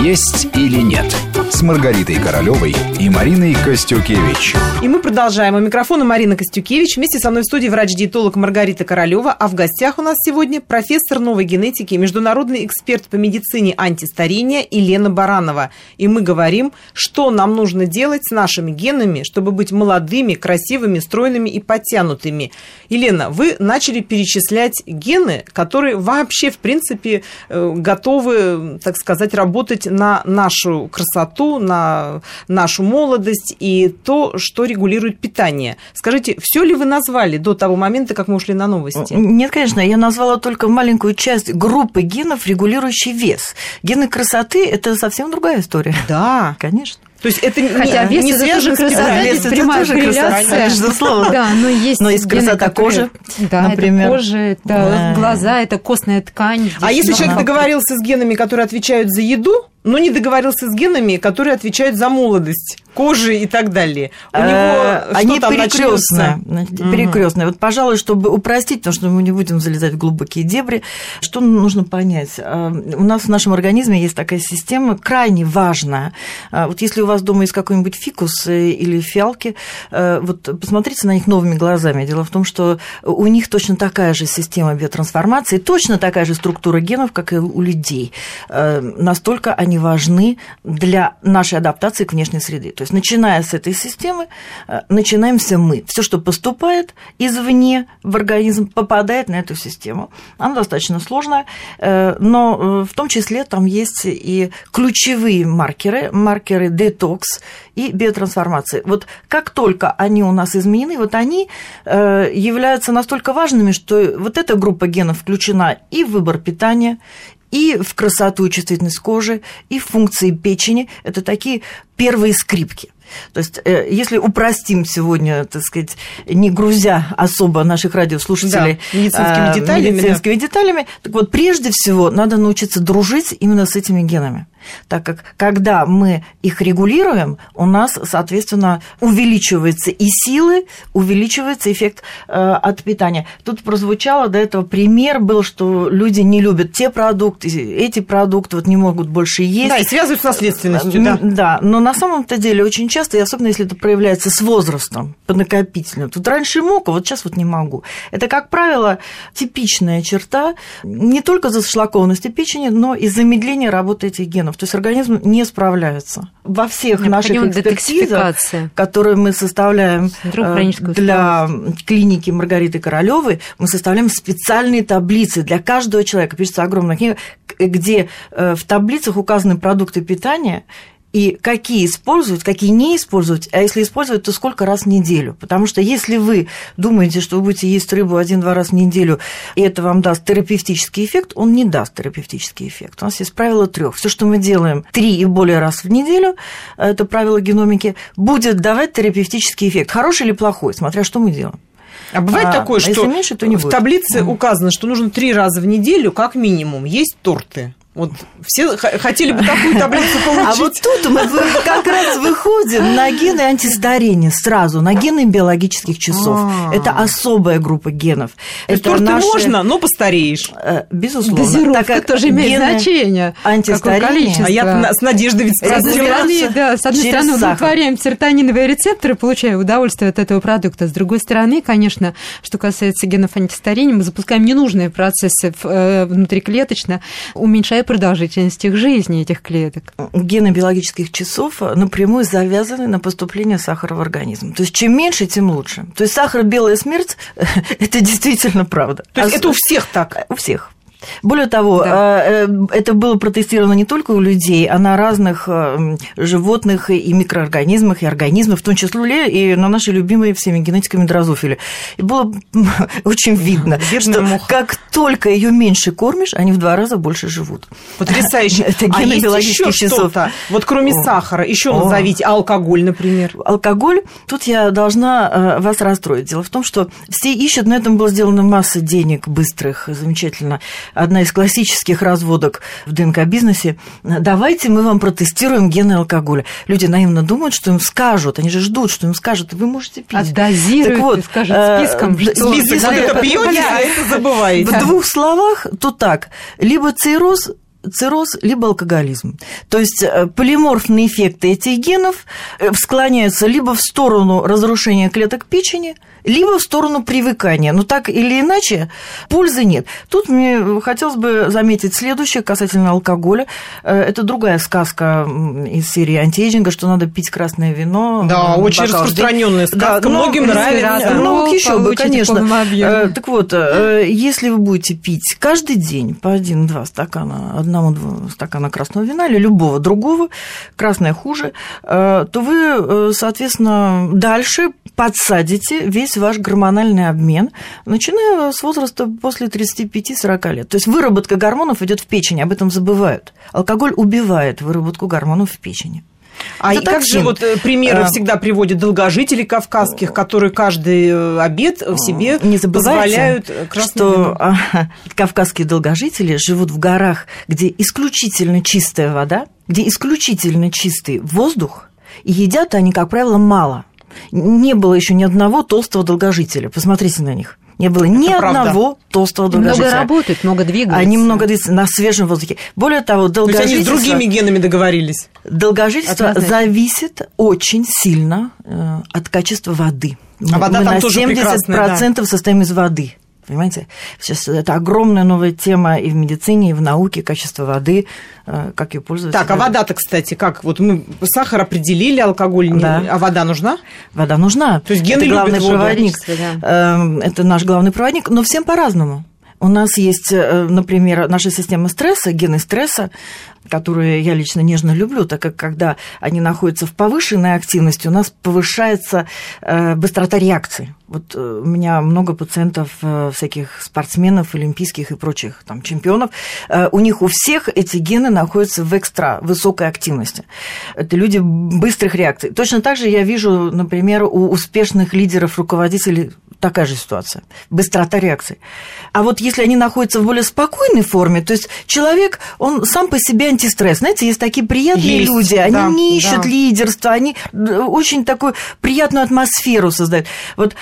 «Есть или нет» с Маргаритой Королевой и Мариной Костюкевич. И мы продолжаем. У микрофона Марина Костюкевич. Вместе со мной в студии врач-диетолог Маргарита Королева. А в гостях у нас сегодня профессор новой генетики, международный эксперт по медицине антистарения Елена Баранова. И мы говорим, что нам нужно делать с нашими генами, чтобы быть молодыми, красивыми, стройными и подтянутыми. Елена, вы начали перечислять гены, которые вообще, в принципе, э, готовы, так сказать, работать на нашу красоту, на нашу молодость и то, что регулирует питание. Скажите, все ли вы назвали до того момента, как мы ушли на новости? Нет, конечно, я назвала только маленькую часть группы генов, регулирующий вес. Гены красоты – это совсем другая история. Да. Конечно. То есть это Хотя не, вес не это тоже красота, питанием. вес это это прямая тоже красота, безусловно. Да, но есть Но есть гены, красота которые- кожи, Да, например. это кожа, это Да. глаза, это костная ткань. А если Здесь человек договорился с генами, которые отвечают за еду, но не договорился с генами, которые отвечают за молодость, кожи и так далее, у него Э, Они перекрестные. Перекрестные. Вот, пожалуй, чтобы упростить, потому что мы не будем залезать в глубокие дебри, что нужно понять? Э, У нас в нашем организме есть такая система крайне важная. Э, Вот если у вас дома есть какой-нибудь фикус или фиалки, вот посмотрите на них новыми глазами. Дело в том, что у них точно такая же система биотрансформации, точно такая же структура генов, как и у людей. Настолько они важны для нашей адаптации к внешней среде. То есть, начиная с этой системы, э, начинаемся мы. Все, что поступает извне в организм, попадает на эту систему. Она достаточно сложная, э, но э, в том числе там есть и ключевые маркеры, маркеры детокс и биотрансформации. Вот как только они у нас изменены, вот они являются настолько важными, что вот эта группа генов включена и в выбор питания, и в красоту и чувствительность кожи, и в функции печени. Это такие первые скрипки. То есть, э, если упростим сегодня, так сказать, не грузя особо наших радиослушателей Да, медицинскими а, деталями, медицинскими деталями, так вот, прежде всего, надо научиться дружить именно с этими генами. Так как, когда мы их регулируем, у нас, соответственно, увеличивается и силы, увеличивается эффект э, от питания. Тут прозвучало до этого пример был, что люди не любят те продукты, эти продукты, вот не могут больше есть. Да, и связывают с наследственностью, да. Да, но на самом-то деле очень часто, и особенно если это проявляется с возрастом, по накопительному, тут раньше мог, а вот сейчас вот не могу. Это, как правило, типичная черта не только зашлакованности печени, но и замедления работы этих генов. То есть организм не справляется. Во всех наших Необходима экспертизах, детоксификация. которые мы составляем э, для клиники Маргариты Королевой, мы составляем специальные таблицы для каждого человека. Пишется огромная книга, где э, в таблицах указаны продукты питания, и какие использовать, какие не использовать, а если использовать, то сколько раз в неделю. Потому что если вы думаете, что вы будете есть рыбу один-два раза в неделю, и это вам даст терапевтический эффект, он не даст терапевтический эффект. У нас есть правило трех. Все, что мы делаем три и более раз в неделю, это правило геномики, будет давать терапевтический эффект. Хороший или плохой, смотря что мы делаем. А бывает А, такое, а что если меньше, то не в будет. таблице указано, что нужно три раза в неделю, как минимум, есть торты. Вот все хотели бы такую таблицу получить. А вот тут мы как раз выходим на гены антистарения сразу, на гены биологических часов. А. Это особая группа генов. Это наши- можно, но постареешь. Э, Безусловно. Дозировка Так как тоже имеет гены значение. Количество. А я с надеждой ведь С одной спросила. стороны, да, с одной стороны, удовлетворяем серотониновые рецепторы, получая удовольствие от этого продукта. С другой стороны, конечно, что касается генов антистарения, мы запускаем ненужные процессы э, внутриклеточно, уменьшая продолжительность их жизни, этих клеток. Гены биологических часов напрямую завязаны на поступление сахара в организм. То есть чем меньше, тем лучше. То есть сахар белая смерть это действительно правда. То есть А это у всех так. У всех. Более того, Да. э, э, это было протестировано не только у людей, а на разных э, животных и микроорганизмах, и организмах, в том числе и на нашей любимой всеми генетиками дрозофиле. И было очень видно, что как только ее меньше кормишь, они в два раза больше живут. Потрясающе. Это а есть еще что-то? Вот кроме О. сахара, еще О. назовите. А алкоголь, например. Алкоголь, тут я должна э, вас расстроить. Дело в том, что все ищут, на этом была сделана масса денег быстрых, замечательно. Одна из классических разводок в ДНК-бизнесе. Давайте мы вам протестируем гены алкоголя. Люди наивно думают, что им скажут, они же ждут, что им скажут, вы можете пить. Отдозируют Так вот, скажут э, списком, что... Список это пьете, а это забываете. В двух словах, то так. Либо цирроз, цирроз, либо алкоголизм. То есть э, полиморфные эффекты этих генов э, склоняются либо в сторону разрушения клеток печени, либо в сторону привыкания. Но так или иначе пользы нет. Тут мне хотелось бы заметить следующее касательно алкоголя. Э, это другая сказка из серии антиэйджинга, что надо пить красное вино. Да, очень распространенная сказка. Да, Многим нравится. Ну, вот еще бы, конечно. Так вот, если вы будете пить каждый день по один-два стакана, одного стакана красного вина или любого другого, красное хуже, то вы, соответственно, дальше подсадите весь ваш гормональный обмен, начиная с возраста после 35-40 лет. То есть выработка гормонов идет в печени, об этом забывают. Алкоголь убивает выработку гормонов в печени. А Это как же вот э, примеры а... всегда приводят долгожителей кавказских, которые каждый э, обед в себе не позволяют что вино. кавказские долгожители живут в горах, где исключительно чистая вода, где исключительно чистый воздух, и едят они, как правило, мало – не было еще ни одного толстого долгожителя. Посмотрите на них. Не было ни Это одного правда. толстого долгожителя. Много работают, много двигаются. Они много двигаются на свежем воздухе. Более того, долгожительство... То есть они с другими генами договорились? Долгожительство Однозначно. зависит очень сильно э, от качества воды. А вода Мы там на тоже 70% да. состоим из воды. Понимаете? Сейчас это огромная новая тема и в медицине, и в науке, качество воды, э, как ее пользоваться. Так, а вода-то, кстати, как? Вот мы сахар определили, алкоголь, да. а вода нужна? Вода нужна. То есть гены это главный проводник. Да. Эм, это наш главный проводник, но всем по-разному. У нас есть, э, например, наша система стресса, гены стресса, которые я лично нежно люблю, так как когда они находятся в повышенной активности, у нас повышается э, быстрота реакции. Вот э, у меня много пациентов, всяких спортсменов, олимпийских и прочих там, чемпионов, у них у всех эти гены находятся в экстра высокой активности. Это люди быстрых реакций. Точно так же я вижу, например, у успешных лидеров, руководителей такая же ситуация. Быстрота реакции. А вот если они находятся в более спокойной форме, то есть человек, он сам по себе антистресс. Знаете, есть такие приятные есть, люди, они да, не ищут да. лидерства, они очень такую приятную атмосферу создают. Вот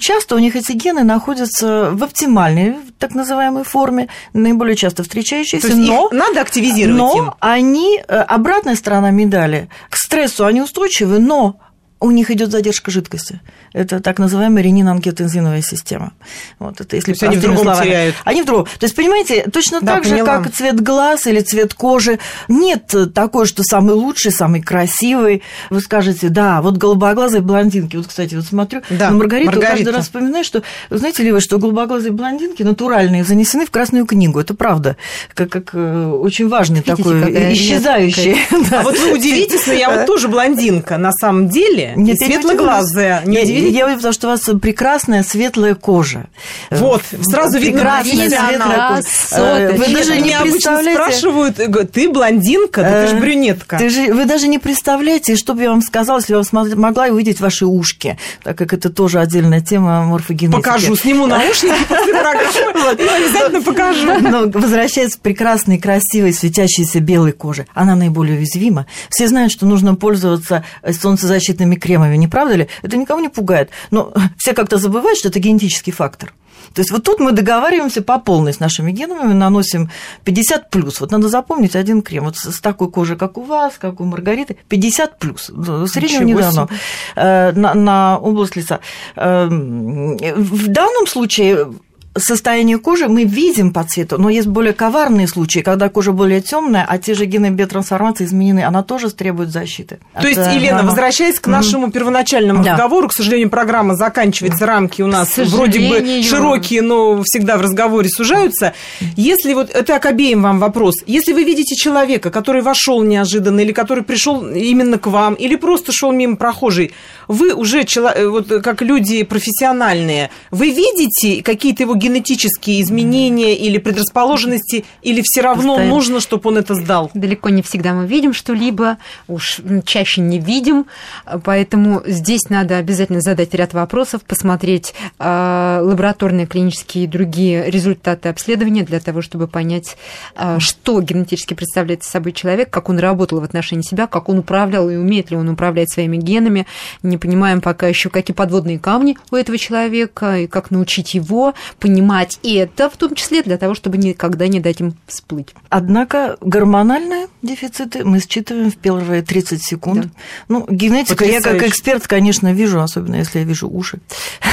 часто у них эти гены находятся в оптимальной, так называемой форме, наиболее часто встречающиеся, но... надо активизировать Но им. они, э, обратная сторона медали, к стрессу они устойчивы, но у них идет задержка жидкости. Это так называемая ренин-ангиотензиновая система. Вот это если То есть они в другом словами. теряют. Они в другом. То есть, понимаете, точно да, так поняла. же, как цвет глаз или цвет кожи, нет такой, что самый лучший, самый красивый. Вы скажете, да, вот голубоглазые блондинки. Вот, кстати, вот смотрю да, на Маргариту, Маргарита. каждый раз вспоминаю, что, знаете ли вы, что голубоглазые блондинки натуральные занесены в Красную книгу. Это правда. Как, как э, очень важный Видите, такой исчезающий. А вот вы удивитесь, но я вот тоже блондинка на самом деле. Нет, светлоглазая. Не я, я потому что у вас прекрасная светлая кожа. Вот, сразу видно, прекрасная светлая кожа. Э, вы даже не представляете... спрашивают, ты блондинка, да ты же э, брюнетка. Ты же, вы даже не представляете, что бы я вам сказала, если я вам могла увидеть ваши ушки, так как это тоже отдельная тема морфогенетики. Покажу, сниму наушники после программы, обязательно покажу. Но возвращаясь к прекрасной, красивой, светящейся белой коже, она наиболее уязвима. Все знают, что нужно пользоваться солнцезащитными кремами, не правда ли? Это никого не пугает. Но все как-то забывают, что это генетический фактор. То есть вот тут мы договариваемся по полной с нашими генами, наносим 50 плюс. Вот надо запомнить один крем. Вот с такой кожей, как у вас, как у Маргариты, 50 плюс. Среднего не дано э, на, на область лица. Эм, в данном случае состояние кожи мы видим по цвету, но есть более коварные случаи, когда кожа более темная, а те же гены биотрансформации изменены, она тоже требует защиты. То есть, Елена, возвращаясь к нашему mm-hmm. первоначальному да. разговору, к сожалению, программа заканчивается, рамки у нас вроде бы широкие, но всегда в разговоре сужаются. Если вот, это к обеим вам вопрос, если вы видите человека, который вошел неожиданно, или который пришел именно к вам, или просто шел мимо прохожий, вы уже, вот как люди профессиональные, вы видите какие-то его генетические изменения или предрасположенности, или все равно Постоянно. нужно, чтобы он это сдал? Далеко не всегда мы видим что-либо, уж чаще не видим, поэтому здесь надо обязательно задать ряд вопросов, посмотреть э, лабораторные, клинические и другие результаты обследования для того, чтобы понять, э, что генетически представляет собой человек, как он работал в отношении себя, как он управлял и умеет ли он управлять своими генами. Не понимаем пока еще, какие подводные камни у этого человека, и как научить его понимать понимать это, в том числе для того, чтобы никогда не дать им всплыть. Однако гормональные дефициты мы считываем в первые 30 секунд. Да. Ну, генетика, Потрясающе. я как эксперт, конечно, вижу, особенно если я вижу уши.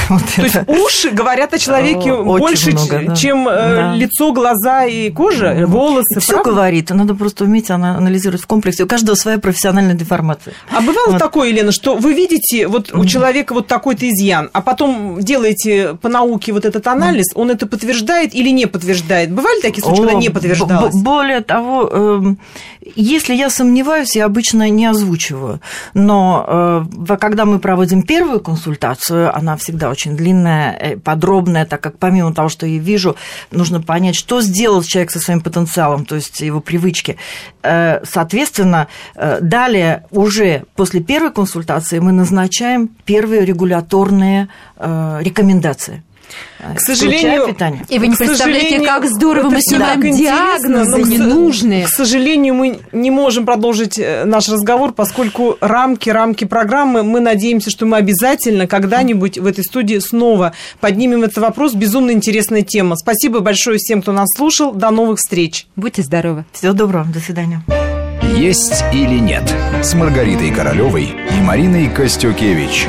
Вот То это. есть уши говорят о человеке Очень больше, много, да. чем э, да. лицо, глаза и кожа, волосы. Все говорит, надо просто уметь анализировать в комплексе. У каждого своя профессиональная деформация. А бывало вот. такое, Елена, что вы видите вот у человека вот такой-то изъян, а потом делаете по науке вот этот анализ, он это подтверждает или не подтверждает? Бывали такие случаи, когда не подтверждалось? Более того, эм, если я сомневаюсь, я обычно не озвучиваю. Но э, когда мы проводим первую консультацию, она всегда очень длинная, э, подробная, так как помимо того, что я вижу, нужно понять, что сделал человек со своим потенциалом, то есть его привычки. Э, соответственно, далее уже после первой консультации мы назначаем первые регуляторные рекомендации. К сожалению, питание. И вы не представляете, как здорово мы снимаем диагнозы ненужные. К сожалению, мы не можем продолжить э, наш разговор, поскольку рамки, рамки программы, мы надеемся, что мы обязательно когда-нибудь в этой студии снова поднимем этот вопрос. Безумно интересная тема. Спасибо большое всем, кто нас слушал. До новых встреч. Будьте здоровы. Всего доброго. До свидания. Есть или нет с Маргаритой Королевой и Мариной Костюкевич.